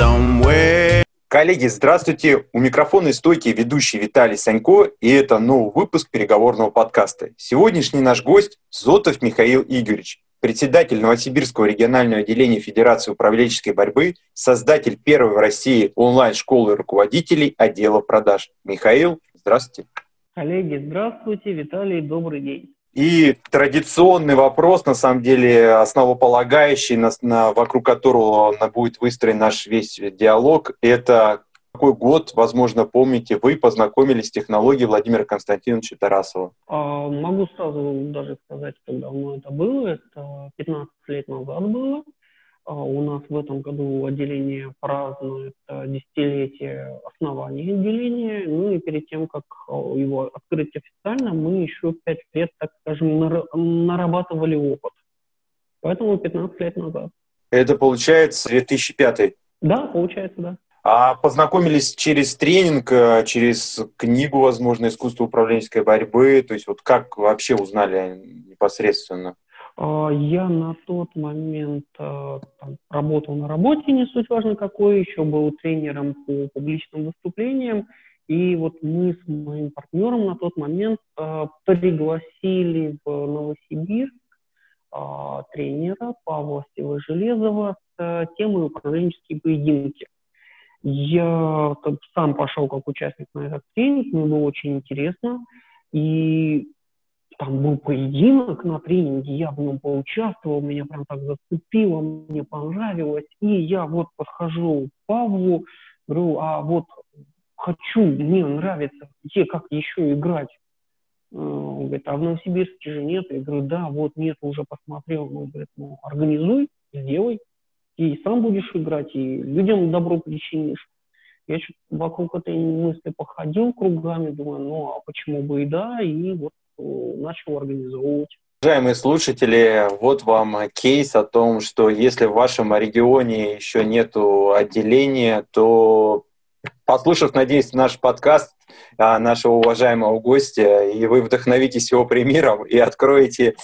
somewhere. Коллеги, здравствуйте! У микрофона и стойки ведущий Виталий Санько, и это новый выпуск переговорного подкаста. Сегодняшний наш гость – Зотов Михаил Игоревич, председатель Новосибирского регионального отделения Федерации управленческой борьбы, создатель первой в России онлайн-школы руководителей отдела продаж. Михаил, здравствуйте. Коллеги, здравствуйте. Виталий, добрый день. И традиционный вопрос, на самом деле, основополагающий, на, на, вокруг которого будет выстроен наш весь диалог, это какой год, возможно, помните, вы познакомились с технологией Владимира Константиновича Тарасова? А, могу сразу даже сказать, когда давно это было. Это 15 лет назад было. А, у нас в этом году отделение празднует э, десятилетие основания отделения. Ну и перед тем, как э, его открыть официально, мы еще пять лет, так скажем, нарабатывали опыт. Поэтому 15 лет назад. Это получается 2005? Да, получается, да. А познакомились через тренинг, э, через книгу, возможно, искусство управленческой борьбы. То есть вот как вообще узнали непосредственно? А, я на тот момент а, там, работал на работе, не суть важно какой, еще был тренером по публичным выступлениям. И вот мы с моим партнером на тот момент э, пригласили в Новосибирск э, тренера Павла Стило-Железова с э, темой управленческие поединки. Я как, сам пошел как участник на этот тренинг, мне было очень интересно. И там был поединок на тренинге, я в нем поучаствовал, меня прям так зацепило, мне понравилось. И я вот подхожу к Павлу, говорю, а вот хочу, мне нравится, где, как еще играть. Э, он говорит, а в Новосибирске же нет. Я говорю, да, вот нет, уже посмотрел. Он говорит, ну, организуй, сделай, и сам будешь играть, и людям добро причинишь. Я чуть вокруг этой мысли походил кругами, думаю, ну, а почему бы и да, и вот начал организовывать. Уважаемые слушатели, вот вам кейс о том, что если в вашем регионе еще нету отделения, то послушав, надеюсь, наш подкаст а, нашего уважаемого гостя, и вы вдохновитесь его примером и откроете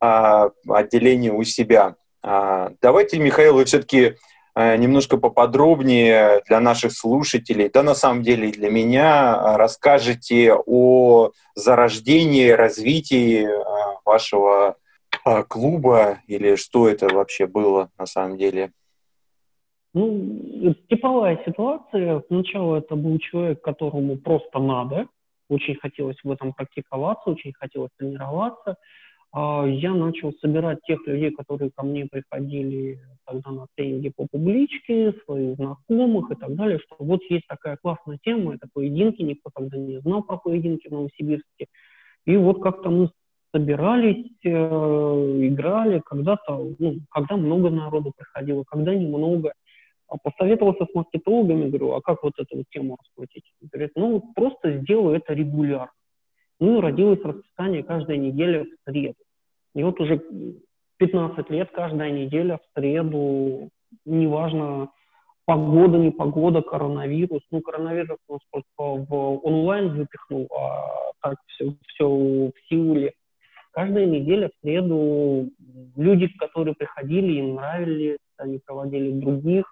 а, отделение у себя. А, давайте, Михаил, вы все-таки Э, немножко поподробнее для наших слушателей, да на самом деле и для меня, э, расскажете о зарождении, развитии э, вашего клуба или что это вообще было на самом деле? Ну, типовая ситуация. Сначала это был человек, которому просто надо. Очень хотелось в этом практиковаться, очень хотелось тренироваться. А, я начал собирать тех людей, которые ко мне приходили тогда на тренинги по публичке, своих знакомых и так далее, что вот есть такая классная тема, это поединки, никто тогда не знал про поединки в Новосибирске. И вот как-то мы собирались, э, играли, когда-то, ну, когда много народу приходило, когда немного. А посоветовался с маркетологами, говорю, а как вот эту вот тему раскрутить? Говорит, ну, просто сделаю это регулярно. Ну и родилось расписание каждая неделя в среду. И вот уже 15 лет каждая неделя в среду, неважно, погода, не погода, коронавирус. Ну, коронавирус нас просто в онлайн запихнул, а так все, все в силе. Каждая неделя в среду люди, которые приходили, им нравились, они проводили других,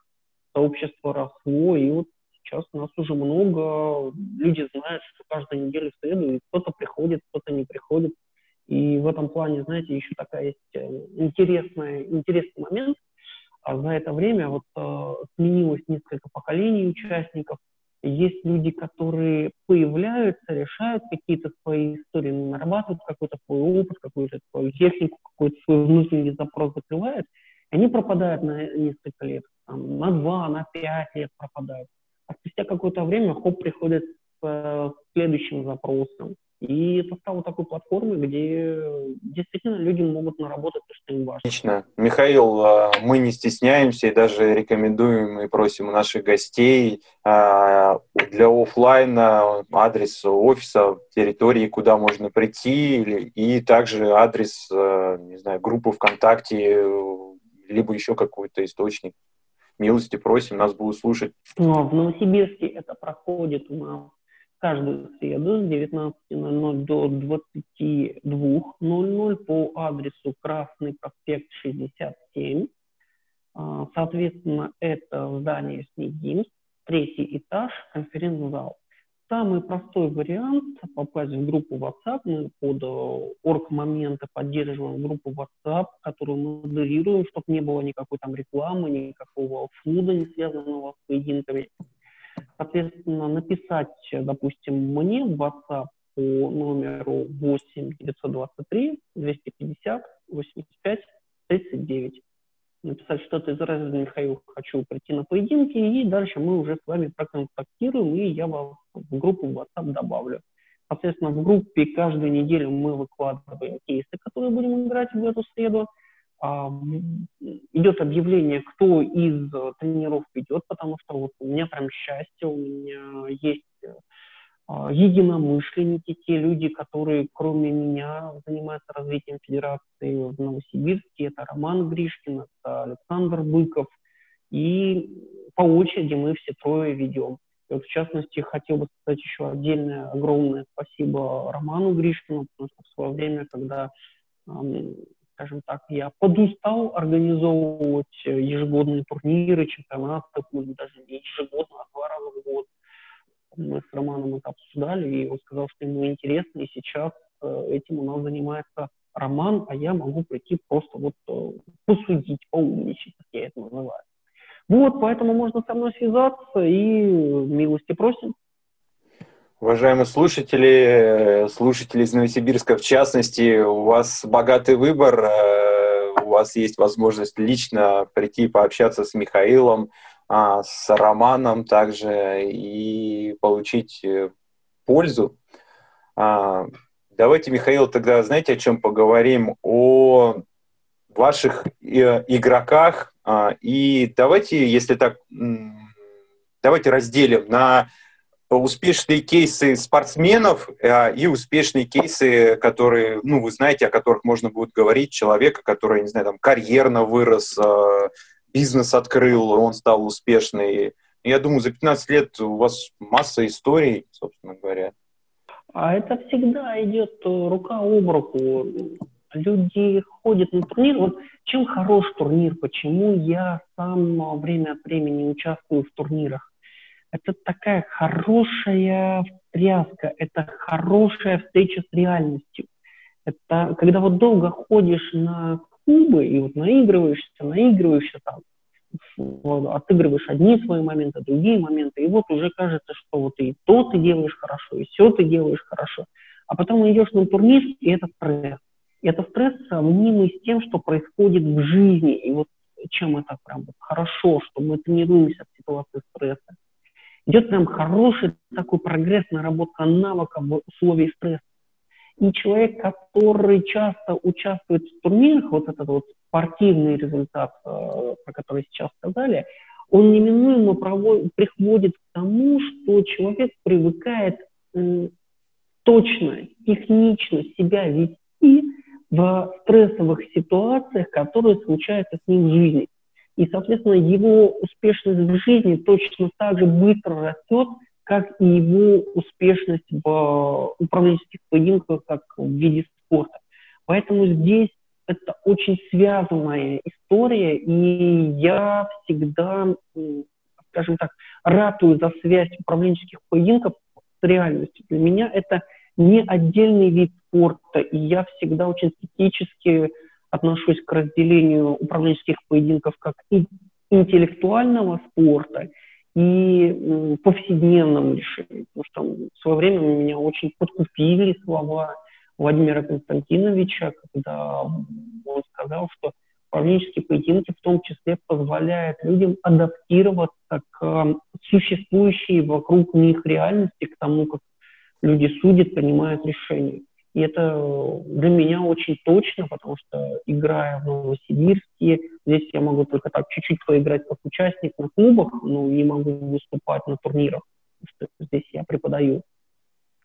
сообщество росло, и вот сейчас нас уже много, люди знают, что каждую неделю в среду, и кто-то приходит, кто-то не приходит. И в этом плане, знаете, еще такая есть э, интересная, интересный момент. А за это время вот э, сменилось несколько поколений участников. Есть люди, которые появляются, решают какие-то свои истории, нарабатывают какой-то свой опыт, какую-то свою технику, какой-то свой внутренний запрос закрывают. Они пропадают на несколько лет, там, на два, на пять лет пропадают. А спустя какое-то время хоп приходит с э, следующим запросом. И это стало такой платформой, где действительно люди могут наработать то, что им важно. Отлично. Михаил, а, мы не стесняемся и даже рекомендуем и просим у наших гостей а, для офлайна адрес офиса, территории, куда можно прийти, и также адрес, не знаю, группы ВКонтакте, либо еще какой-то источник. Милости просим, нас будут слушать. Ну, а в Новосибирске это проходит у нас каждую среду с 19.00 до 22.00 по адресу Красный проспект 67. А, соответственно, это здание СНИДИМС, третий этаж, конференц-зал. Самый простой вариант попасть в группу WhatsApp. Мы под э, орг моменты поддерживаем группу WhatsApp, которую мы модерируем, чтобы не было никакой там рекламы, никакого фуда, не связанного с поединками. Соответственно, написать, допустим, мне в WhatsApp по номеру 8 923 250 85 39 написать что-то из разряда «Михаил, хочу прийти на поединки», и дальше мы уже с вами проконтактируем, и я вас в группу WhatsApp добавлю. Соответственно, в группе каждую неделю мы выкладываем кейсы, которые будем играть в эту среду. А, идет объявление, кто из тренеров идет, потому что вот у меня прям счастье, у меня есть единомышленники, те люди, которые кроме меня занимаются развитием федерации в Новосибирске. Это Роман Гришкин, это Александр Быков. И по очереди мы все трое ведем. И вот, в частности, хотел бы сказать еще отдельное огромное спасибо Роману Гришкину, потому что в свое время, когда, скажем так, я подустал организовывать ежегодные турниры, чемпионаты, даже не ежегодно, а два раза в год, мы с Романом это обсуждали, и он сказал, что ему интересно, и сейчас э, этим у нас занимается Роман, а я могу прийти просто вот э, посудить, поумничать, как я это называю. Вот, поэтому можно со мной связаться и милости просим. Уважаемые слушатели, слушатели из Новосибирска в частности, у вас богатый выбор, э, у вас есть возможность лично прийти пообщаться с Михаилом, а, с романом также и получить э, пользу. А, давайте, Михаил, тогда знаете, о чем поговорим? О ваших э, игроках. А, и давайте, если так, давайте разделим на успешные кейсы спортсменов и успешные кейсы, которые, ну, вы знаете, о которых можно будет говорить, человека, который, не знаю, там, карьерно вырос, бизнес открыл, он стал успешный. Я думаю, за 15 лет у вас масса историй, собственно говоря. А это всегда идет э, рука об руку. Люди ходят на турнир. Вот чем хорош турнир, почему я сам время от времени участвую в турнирах. Это такая хорошая встряска, это хорошая встреча с реальностью. Это когда вот долго ходишь на клубы и вот наигрываешься, наигрываешься там, отыгрываешь одни свои моменты, другие моменты, и вот уже кажется, что вот и то ты делаешь хорошо, и все ты делаешь хорошо. А потом идешь на турнир, и это стресс. И это стресс сравнимый с тем, что происходит в жизни. И вот чем это прям хорошо, что мы тренируемся в ситуации стресса. Идет прям хороший такой прогресс, наработка навыков в условиях стресса. И человек, который часто участвует в турнирах, вот этот вот спортивный результат, э, про который сейчас сказали, он неминуемо проводит, приходит к тому, что человек привыкает точно, технично себя вести в стрессовых ситуациях, которые случаются с ним в жизни. И, соответственно, его успешность в жизни точно так же быстро растет, как и его успешность в управленческих поединках, как в виде спорта. Поэтому здесь это очень связанная история, и я всегда, скажем так, ратую за связь управленческих поединков с реальностью. Для меня это не отдельный вид спорта, и я всегда очень скептически отношусь к разделению управленческих поединков как интеллектуального спорта и повседневному решению. Потому что в свое время меня очень подкупили слова Владимира Константиновича, когда он сказал, что управленческие поединки в том числе позволяют людям адаптироваться к существующей вокруг них реальности, к тому, как люди судят, принимают решения. И это для меня очень точно, потому что играя в Новосибирске, здесь я могу только так чуть-чуть поиграть как участник на клубах, но не могу выступать на турнирах, что здесь я преподаю.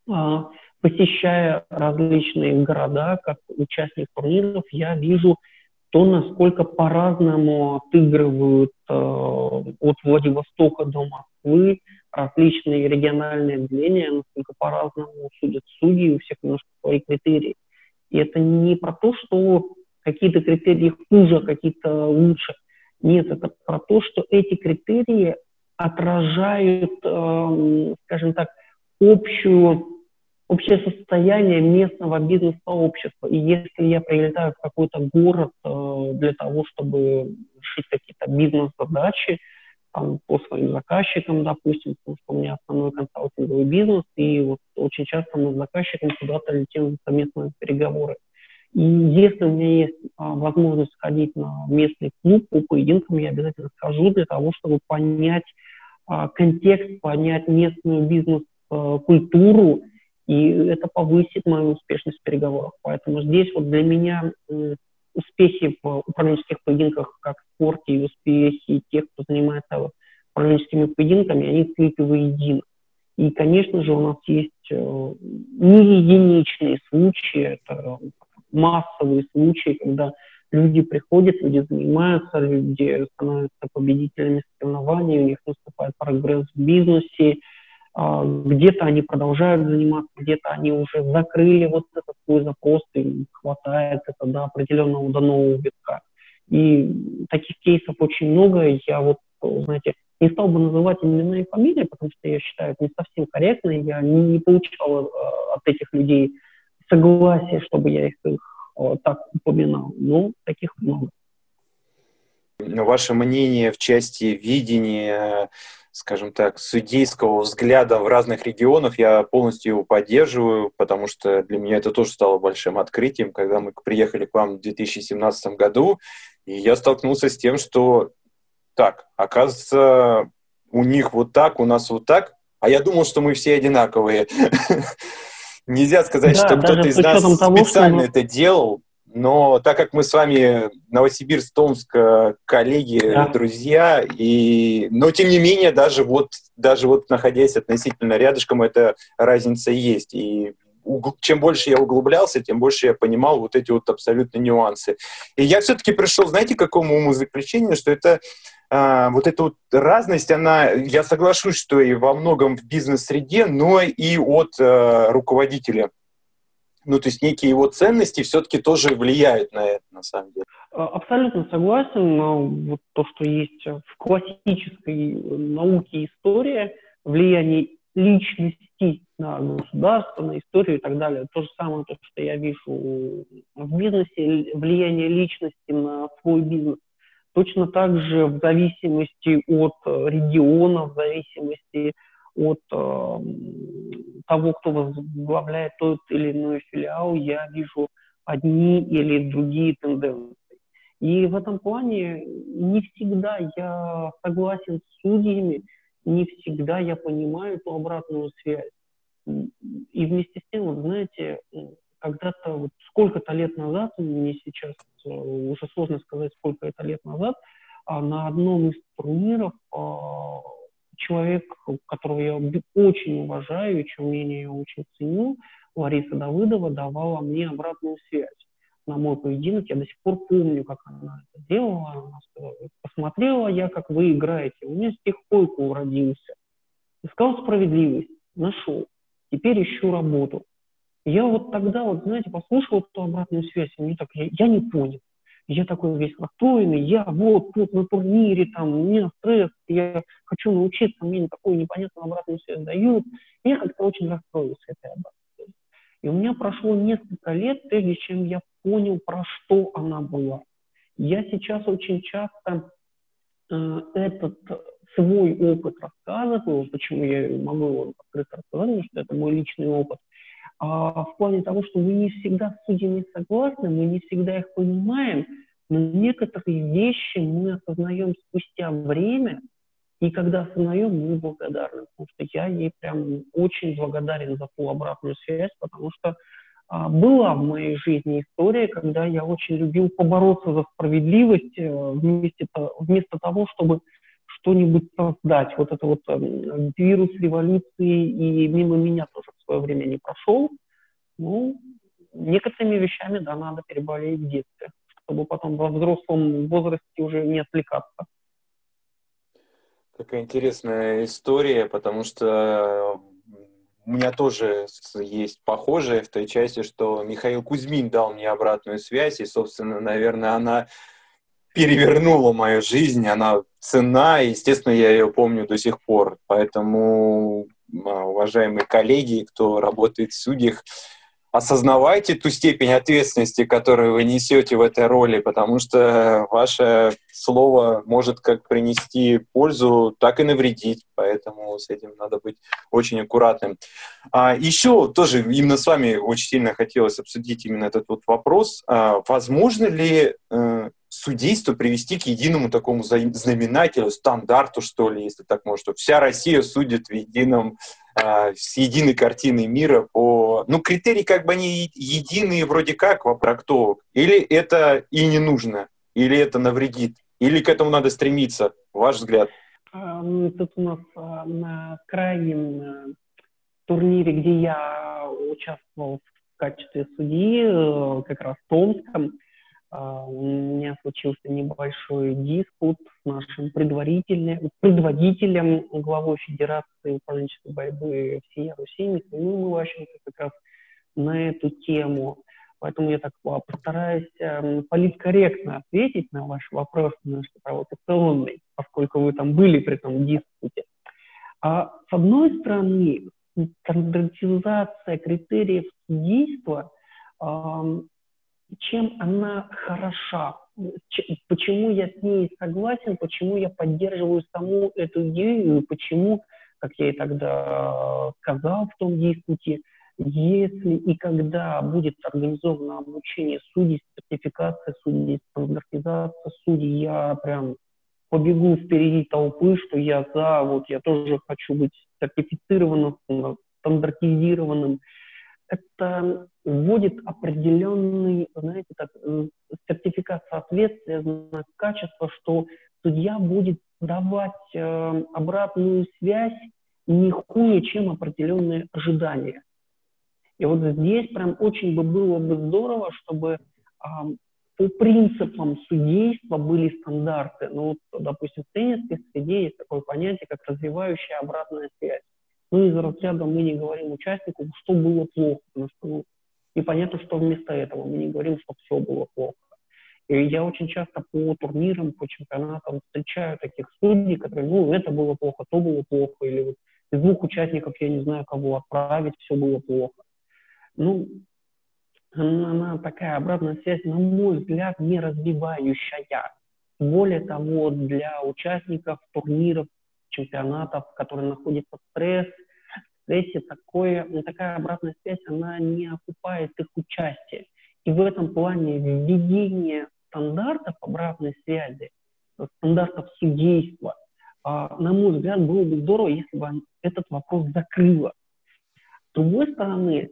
А, посещая различные города, как участник турниров, я вижу то, насколько по-разному отыгрывают э, от Владивостока до Москвы различные региональные отделения, насколько по-разному судят судьи, у всех немножко свои критерии. И это не про то, что какие-то критерии хуже, какие-то лучше. Нет, это про то, что эти критерии отражают, э, скажем так, общую, общее состояние местного бизнес-сообщества. И если я прилетаю в какой-то город э, для того, чтобы решить какие-то бизнес-задачи, по своим заказчикам, допустим, потому что у меня основной консалтинговый бизнес, и вот очень часто мы с заказчиком куда-то летим в совместные переговоры. И если у меня есть а, возможность сходить на местный клуб по поединкам, я обязательно схожу для того, чтобы понять а, контекст, понять местную бизнес-культуру, и это повысит мою успешность в переговорах. Поэтому здесь вот для меня успехи в управленческих поединках, как в спорте, и успехи тех, кто занимается управленческими поединками, они слиты воедино. И, конечно же, у нас есть э, не единичные случаи, это массовые случаи, когда люди приходят, люди занимаются, люди становятся победителями соревнований, у них наступает прогресс в бизнесе, где-то они продолжают заниматься, где-то они уже закрыли вот этот свой запрос, и хватает это до определенного, до нового витка. И таких кейсов очень много. Я вот, знаете, не стал бы называть имена и фамилии, потому что я считаю это не совсем корректно. Я не, не получал э, от этих людей согласия, чтобы я их, их э, так упоминал. Но таких много. Ваше мнение в части видения скажем так, судейского взгляда в разных регионах я полностью его поддерживаю, потому что для меня это тоже стало большим открытием, когда мы приехали к вам в 2017 году, и я столкнулся с тем, что так, оказывается, у них вот так, у нас вот так, а я думал, что мы все одинаковые. Нельзя сказать, что кто-то из нас специально это делал, но так как мы с вами Новосибирск, Томск, э, коллеги, да. друзья, и, но тем не менее, даже вот, даже вот находясь относительно рядышком, эта разница есть. И чем больше я углублялся, тем больше я понимал вот эти вот абсолютно нюансы. И я все-таки пришел, знаете, к какому умозаключению, что это а, вот эта вот разность, она, я соглашусь, что и во многом в бизнес-среде, но и от а, руководителя ну, то есть некие его ценности все-таки тоже влияют на это, на самом деле. А, абсолютно согласен. Но вот то, что есть в классической науке история, влияние личности на государство, на историю и так далее. То же самое, то, что я вижу в бизнесе, влияние личности на свой бизнес. Точно так же в зависимости от региона, в зависимости от э, того, кто возглавляет тот или иной филиал, я вижу одни или другие тенденции. И в этом плане не всегда я согласен с судьями, не всегда я понимаю эту обратную связь. И вместе с тем, вот знаете, когда-то, вот сколько-то лет назад, мне сейчас э, уже сложно сказать, сколько это лет назад, а на одном из турниров а, человек, которого я очень уважаю, и чье мнение я очень ценю, Лариса Давыдова давала мне обратную связь на мой поединок. Я до сих пор помню, как она это делала. Она посмотрела я, как вы играете. У меня стихойку уродился. Искал справедливость, нашел. Теперь ищу работу. Я вот тогда, вот, знаете, послушал эту обратную связь, и мне так, я, я не понял я такой весь расстроенный, я вот тут на турнире, там, у меня стресс, я хочу научиться, мне никакую непонятную обратную связь дают. Я как-то очень расстроился этой обратной И у меня прошло несколько лет, прежде чем я понял, про что она была. Я сейчас очень часто э, этот свой опыт рассказываю, почему я могу его открыто рассказать, потому что это мой личный опыт, в плане того, что мы не всегда с судьями согласны, мы не всегда их понимаем, но некоторые вещи мы осознаем спустя время, и когда осознаем, мы благодарны, потому что я ей прям очень благодарен за ту обратную связь, потому что а, была в моей жизни история, когда я очень любил побороться за справедливость э, вместе, вместо того, чтобы что-нибудь создать. Вот это вот э, вирус революции и мимо меня тоже в свое время не прошел. Ну, некоторыми вещами, да, надо переболеть в детстве, чтобы потом во взрослом возрасте уже не отвлекаться. Такая интересная история, потому что у меня тоже есть похожее в той части, что Михаил Кузьмин дал мне обратную связь, и, собственно, наверное, она перевернула мою жизнь, она цена, и, естественно, я ее помню до сих пор. Поэтому, а, уважаемые коллеги, кто работает в судьях, осознавайте ту степень ответственности, которую вы несете в этой роли, потому что ваше слово может как принести пользу, так и навредить, поэтому с этим надо быть очень аккуратным. А еще тоже именно с вами очень сильно хотелось обсудить именно этот вот вопрос. А, возможно ли э, судейство привести к единому такому знаменателю, стандарту, что ли, если так можно, что вся Россия судит в едином, э, с единой картиной мира по... Ну, критерии как бы они единые вроде как во проктовок. Или это и не нужно, или это навредит, или к этому надо стремиться, ваш взгляд? А, ну, тут у нас а, на крайнем э, турнире, где я участвовал в качестве судьи, э, как раз в Томском, а, у меня случился небольшой диспут с нашим предварительным, предводителем, главой Федерации управленческой борьбы всей Руси, Михаилом Иващенко, как раз на эту тему. Поэтому я так постараюсь э, политкорректно ответить на ваш вопрос, наш провокационный, поскольку вы там были при этом диспуте. А, с одной стороны, стандартизация критериев судейства чем она хороша, почему я с ней согласен, почему я поддерживаю саму эту идею, почему, как я и тогда сказал в том диспуте, если и когда будет организовано обучение судей, сертификация судей, стандартизация судей, я прям побегу впереди толпы, что я за, вот я тоже хочу быть сертифицированным, стандартизированным, это вводит определенный, знаете, так, сертификат соответствия, знак качества, что судья будет давать э, обратную связь не хуже, чем определенные ожидания. И вот здесь прям очень бы было бы здорово, чтобы по принципам судейства были стандарты. Ну, вот, допустим, в теннисской среде есть такое понятие, как развивающая обратная связь. Ну, из разряда мы не говорим участнику, что было плохо, потому что ну, непонятно, что вместо этого. Мы не говорим, что все было плохо. И я очень часто по турнирам, по чемпионатам встречаю таких судей, которые, ну, это было плохо, то было плохо, или вот из двух участников я не знаю, кого отправить, все было плохо. Ну, она, она такая обратная связь, на мой взгляд, не развивающая. Более того, для участников турниров чемпионатов, которые находятся в стресс, стрессе такое, ну, такая обратная связь, она не окупает их участие. И в этом плане введение стандартов обратной связи, стандартов судейства, а, на мой взгляд, было бы здорово, если бы этот вопрос закрыло. Другой стороны,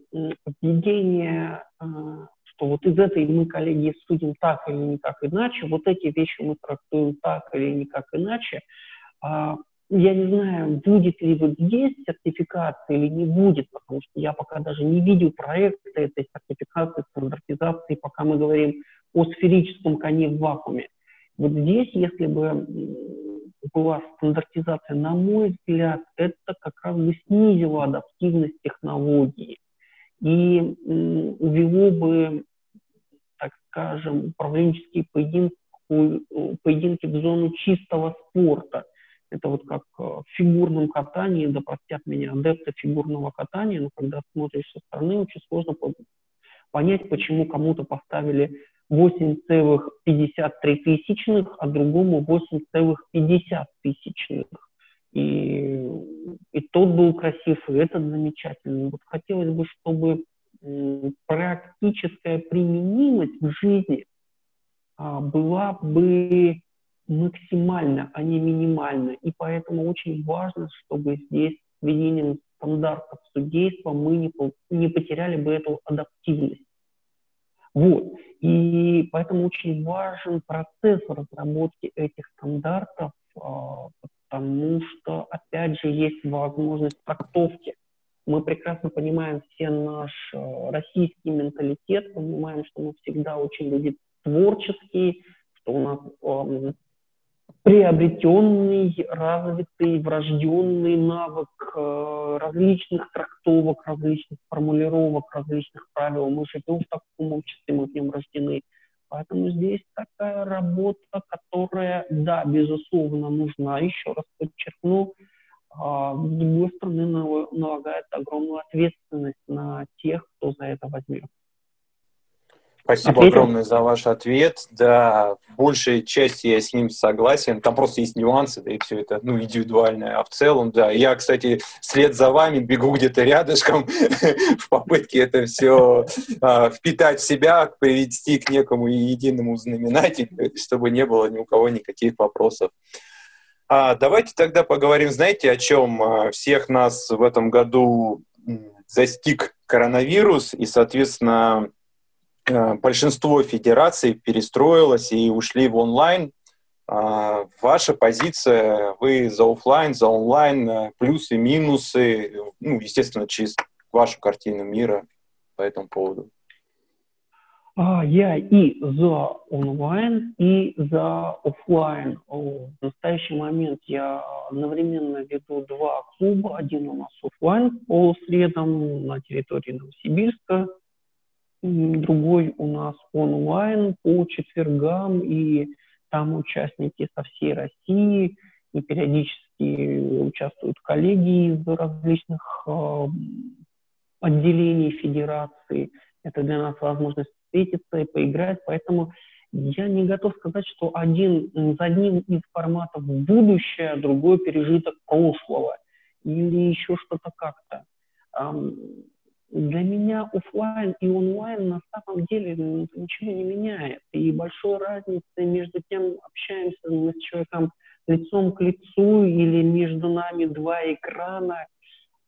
введение, а, что вот из этой мы, коллеги, судим так или никак иначе, вот эти вещи мы трактуем так или никак иначе, а, я не знаю, будет ли вот здесь сертификация или не будет, потому что я пока даже не видел проекта этой сертификации, стандартизации, пока мы говорим о сферическом коне в вакууме. Вот здесь, если бы была стандартизация, на мой взгляд, это как раз бы снизило адаптивность технологии. И увело бы, так скажем, управленческие поединки, поединки в зону чистого спорта – это вот как э, в фигурном катании, да простят меня адепты фигурного катания, но когда смотришь со стороны, очень сложно понять, почему кому-то поставили 8,53 тысячных, а другому 8,50 тысячных. И, и тот был красив, и этот замечательный. Вот хотелось бы, чтобы практическая применимость в жизни а, была бы максимально, а не минимально. И поэтому очень важно, чтобы здесь введением стандартов судейства мы не, не потеряли бы эту адаптивность. Вот. И поэтому очень важен процесс разработки этих стандартов, а, потому что, опять же, есть возможность трактовки. Мы прекрасно понимаем все наш а, российский менталитет, понимаем, что мы всегда очень люди творческие, что у нас приобретенный, развитый, врожденный навык э, различных трактовок, различных формулировок, различных правил. Мы живем в таком обществе, мы в нем рождены. Поэтому здесь такая работа, которая, да, безусловно, нужна, еще раз подчеркну, а, с другой стороны, налагает огромную ответственность на тех, кто за это возьмет. Спасибо Ответил? огромное за ваш ответ. Да, в большей части я с ним согласен. Там просто есть нюансы, да и все это ну, индивидуальное. А в целом, да. Я, кстати, вслед за вами бегу где-то рядышком в попытке это все а, впитать в себя, привести к некому единому знаменателю, чтобы не было ни у кого никаких вопросов. А, давайте тогда поговорим, знаете, о чем а, всех нас в этом году застиг коронавирус, и, соответственно, большинство федераций перестроилось и ушли в онлайн. А, ваша позиция, вы за офлайн, за онлайн, э, плюсы, минусы, ну, естественно, через вашу картину мира по этому поводу. А, я и за онлайн, и за офлайн. В настоящий момент я одновременно веду два клуба. Один у нас офлайн по средам на территории Новосибирска, другой у нас онлайн по четвергам, и там участники со всей России, и периодически участвуют коллеги из различных э, отделений федерации. Это для нас возможность встретиться и поиграть, поэтому я не готов сказать, что один за одним из форматов будущее, другой пережиток прошлого или еще что-то как-то для меня офлайн и онлайн на самом деле ну, ничего не меняет. И большой разницы между тем, общаемся мы с человеком лицом к лицу или между нами два экрана,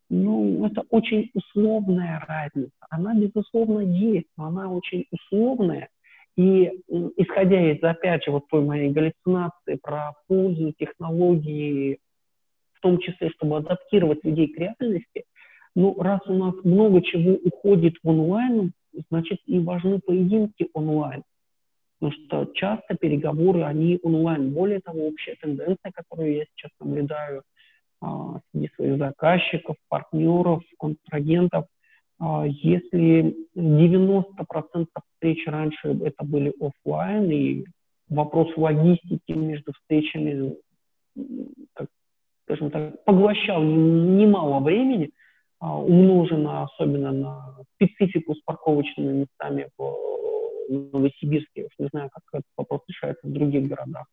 ну, это очень условная разница. Она, безусловно, есть, но она очень условная. И исходя из, опять же, вот той моей галлюцинации про пользу технологии, в том числе, чтобы адаптировать людей к реальности – ну, раз у нас много чего уходит в онлайн, значит и важны поединки онлайн. Потому что часто переговоры, они онлайн. Более того, общая тенденция, которую я сейчас наблюдаю а, среди своих заказчиков, партнеров, контрагентов, а, если 90% встреч раньше это были офлайн, и вопрос логистики между встречами, так, скажем так, поглощал немало времени, умножено особенно на специфику с парковочными местами в Новосибирске, я уж не знаю, как этот вопрос решается в других городах,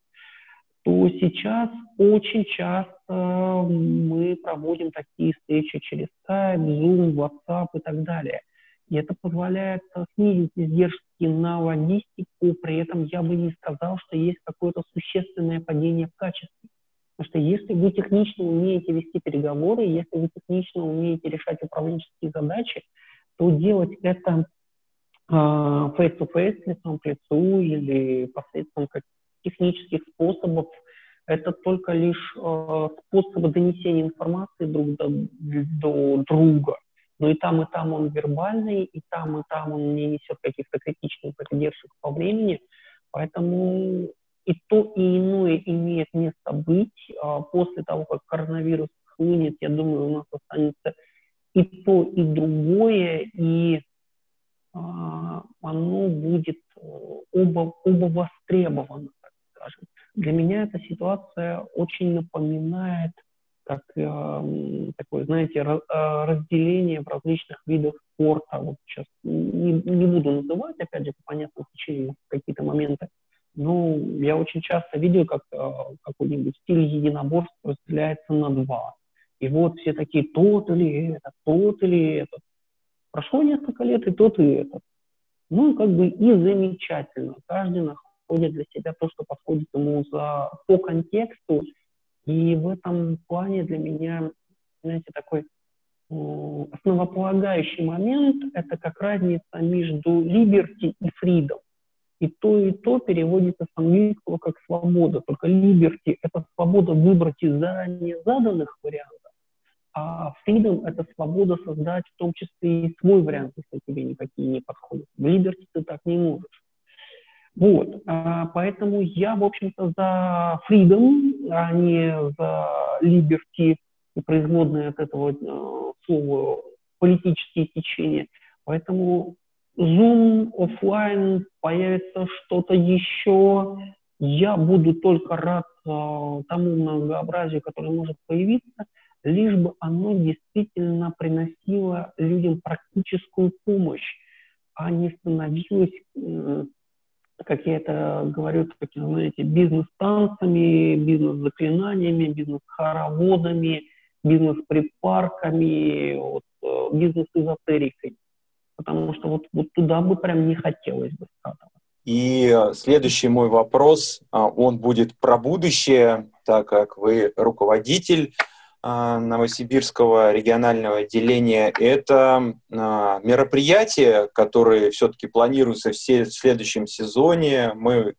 то сейчас очень часто мы проводим такие встречи через Skype, Zoom, WhatsApp и так далее. И это позволяет снизить издержки на логистику, при этом я бы не сказал, что есть какое-то существенное падение в качестве. Потому что если вы технично умеете вести переговоры, если вы технично умеете решать управленческие задачи, то делать это а, face-to-face, лицом к лицу или посредством технических способов, это только лишь э, способы донесения информации друг до, до друга. Но и там, и там он вербальный, и там, и там он не несет каких-то критичных задержек по времени. Поэтому и то, и иное имеет место быть. А после того, как коронавирус хлынет, я думаю, у нас останется и то, и другое, и а, оно будет э, оба, оба востребовано, так скажем. Для меня эта ситуация очень напоминает как э, такое, знаете, разделение в различных видах спорта. Вот сейчас не, не буду называть, опять же, по понятным причинам какие-то моменты. Ну, я очень часто видел, как э, какой-нибудь стиль единоборств разделяется на два. И вот все такие, тот или этот, тот или этот. Прошло несколько лет, и тот, и этот. Ну, как бы и замечательно. Каждый находит для себя то, что подходит ему за, по контексту. И в этом плане для меня, знаете, такой основополагающий момент – это как разница между liberty и freedom. И то, и то переводится с английского как свобода. Только liberty – это свобода выбрать из заранее заданных вариантов, а freedom – это свобода создать в том числе и свой вариант, если тебе никакие не подходят. В liberty ты так не можешь. Вот, а, поэтому я, в общем-то, за freedom, а не за liberty и производные от этого э, слова политические течения. Поэтому Zoom, офлайн, появится что-то еще. Я буду только рад э, тому многообразию, которое может появиться, лишь бы оно действительно приносило людям практическую помощь, а не становилось, э, как я это говорю, такими, знаете, бизнес-танцами, бизнес-заклинаниями, бизнес-хороводами, бизнес-припарками, вот, э, бизнес-эзотерикой потому что вот, вот туда бы прям не хотелось бы скатываться. И следующий мой вопрос, а, он будет про будущее, так как вы руководитель а, Новосибирского регионального отделения. Это а, мероприятия, которые все-таки планируются в следующем сезоне. Мы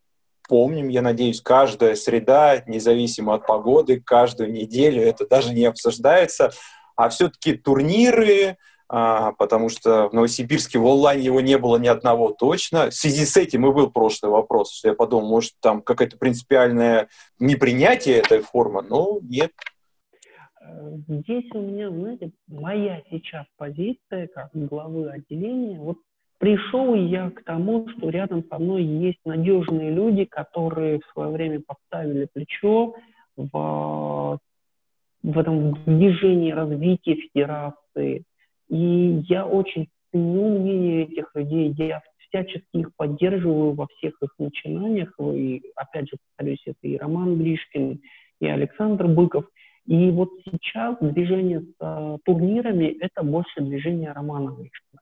помним, я надеюсь, каждая среда, независимо от погоды, каждую неделю, это даже не обсуждается, а все-таки турниры, потому что в Новосибирске в онлайне его не было ни одного точно. В связи с этим и был прошлый вопрос, что я подумал, может, там какое-то принципиальное непринятие этой формы, но нет. Здесь у меня, знаете, моя сейчас позиция как главы отделения, вот пришел я к тому, что рядом со мной есть надежные люди, которые в свое время поставили плечо в, в этом движении развития федерации, и я очень ценю мнение этих людей, я всячески их поддерживаю во всех их начинаниях. И, опять же, повторюсь, это и Роман Гришкин, и Александр Быков. И вот сейчас движение с а, турнирами – это больше движение Романа Гришкина.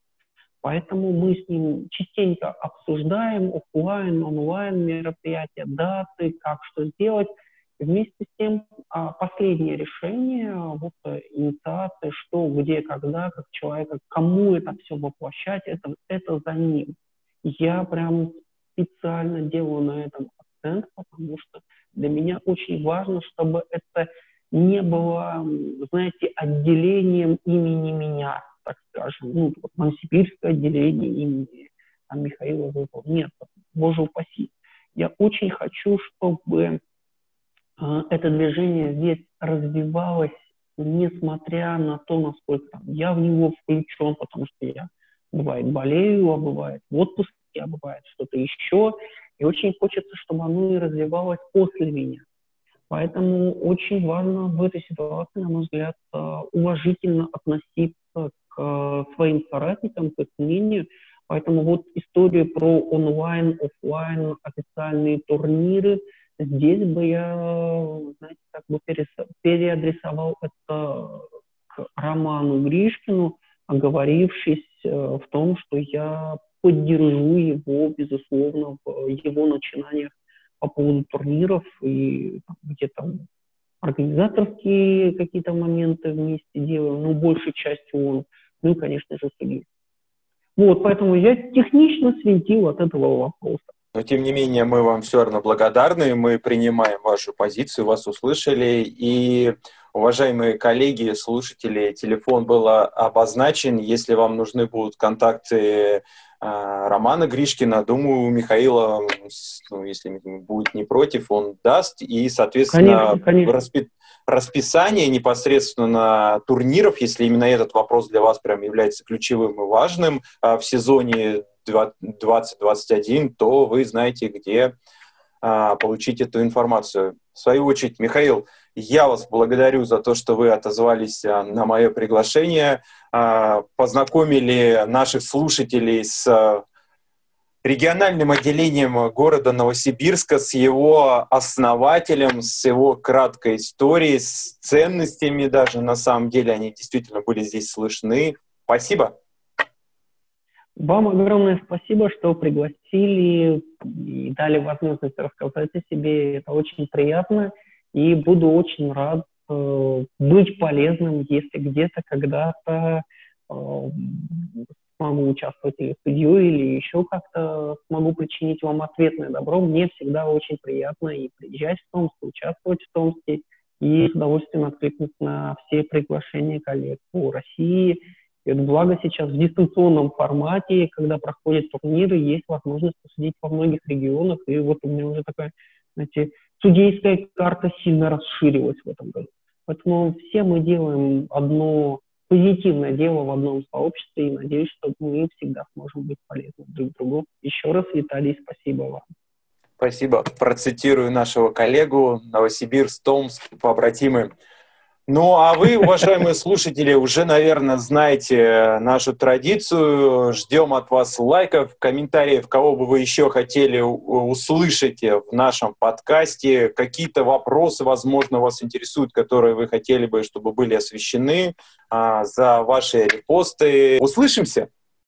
Поэтому мы с ним частенько обсуждаем офлайн, онлайн мероприятия, даты, как что сделать – Вместе с тем, а, последнее решение, вот э, инициация, что, где, когда, как человека, кому это все воплощать, это, это за ним. Я прям специально делаю на этом акцент, потому что для меня очень важно, чтобы это не было, знаете, отделением имени меня, так скажем, ну, вот Новосибирское отделение имени а Михаила Зубова. Нет, боже упаси. Я очень хочу, чтобы это движение здесь развивалось, несмотря на то, насколько я в него включен, потому что я бывает болею, а бывает в отпуске, а бывает что-то еще. И очень хочется, чтобы оно и развивалось после меня. Поэтому очень важно в этой ситуации, на мой взгляд, а, уважительно относиться к своим соратникам, к их мнению. Поэтому вот история про онлайн, офлайн, официальные турниры – Здесь бы я, знаете, как бы переадресовал это к Роману Гришкину, оговорившись э, в том, что я поддержу его, безусловно, в его начинаниях по поводу турниров и где там организаторские какие-то моменты вместе делаем, но большей частью он, ну и, конечно же, судьи. Вот, поэтому я технично свинтил от этого вопроса. Но, тем не менее, мы вам все равно благодарны, мы принимаем вашу позицию, вас услышали. И, уважаемые коллеги, слушатели, телефон был обозначен. Если вам нужны будут контакты э, Романа Гришкина, думаю, у Михаила, ну, если будет не против, он даст. И, соответственно, конечно, конечно. Распи расписание непосредственно турниров, если именно этот вопрос для вас прям является ключевым и важным а, в сезоне 2021, то вы знаете, где а, получить эту информацию. В свою очередь, Михаил, я вас благодарю за то, что вы отозвались а, на мое приглашение, а, познакомили наших слушателей с региональным отделением города Новосибирска, с его основателем, с его краткой историей, с ценностями даже. На самом деле они действительно были здесь слышны. Спасибо. Вам огромное спасибо, что пригласили и дали возможность рассказать о себе. Это очень приятно. И буду очень рад э, быть полезным, если где-то когда-то э, смогу участвовать или в студию, или еще как-то смогу причинить вам ответное добро. Мне всегда очень приятно и приезжать в Томск, участвовать в Томске, и с удовольствием откликнуться на все приглашения коллег по России и вот благо сейчас в дистанционном формате, когда проходят турниры, есть возможность посудить во многих регионах. И вот у меня уже такая, знаете, судейская карта сильно расширилась в этом году. Поэтому все мы делаем одно позитивное дело в одном сообществе, и надеюсь, что мы всегда сможем быть полезны друг другу. Еще раз, Виталий, спасибо вам. Спасибо. Процитирую нашего коллегу Новосибирск, Томск, побратимы. Ну, а вы, уважаемые слушатели, уже, наверное, знаете нашу традицию. Ждем от вас лайков, комментариев, кого бы вы еще хотели услышать в нашем подкасте. Какие-то вопросы, возможно, вас интересуют, которые вы хотели бы, чтобы были освещены а, за ваши репосты. Услышимся!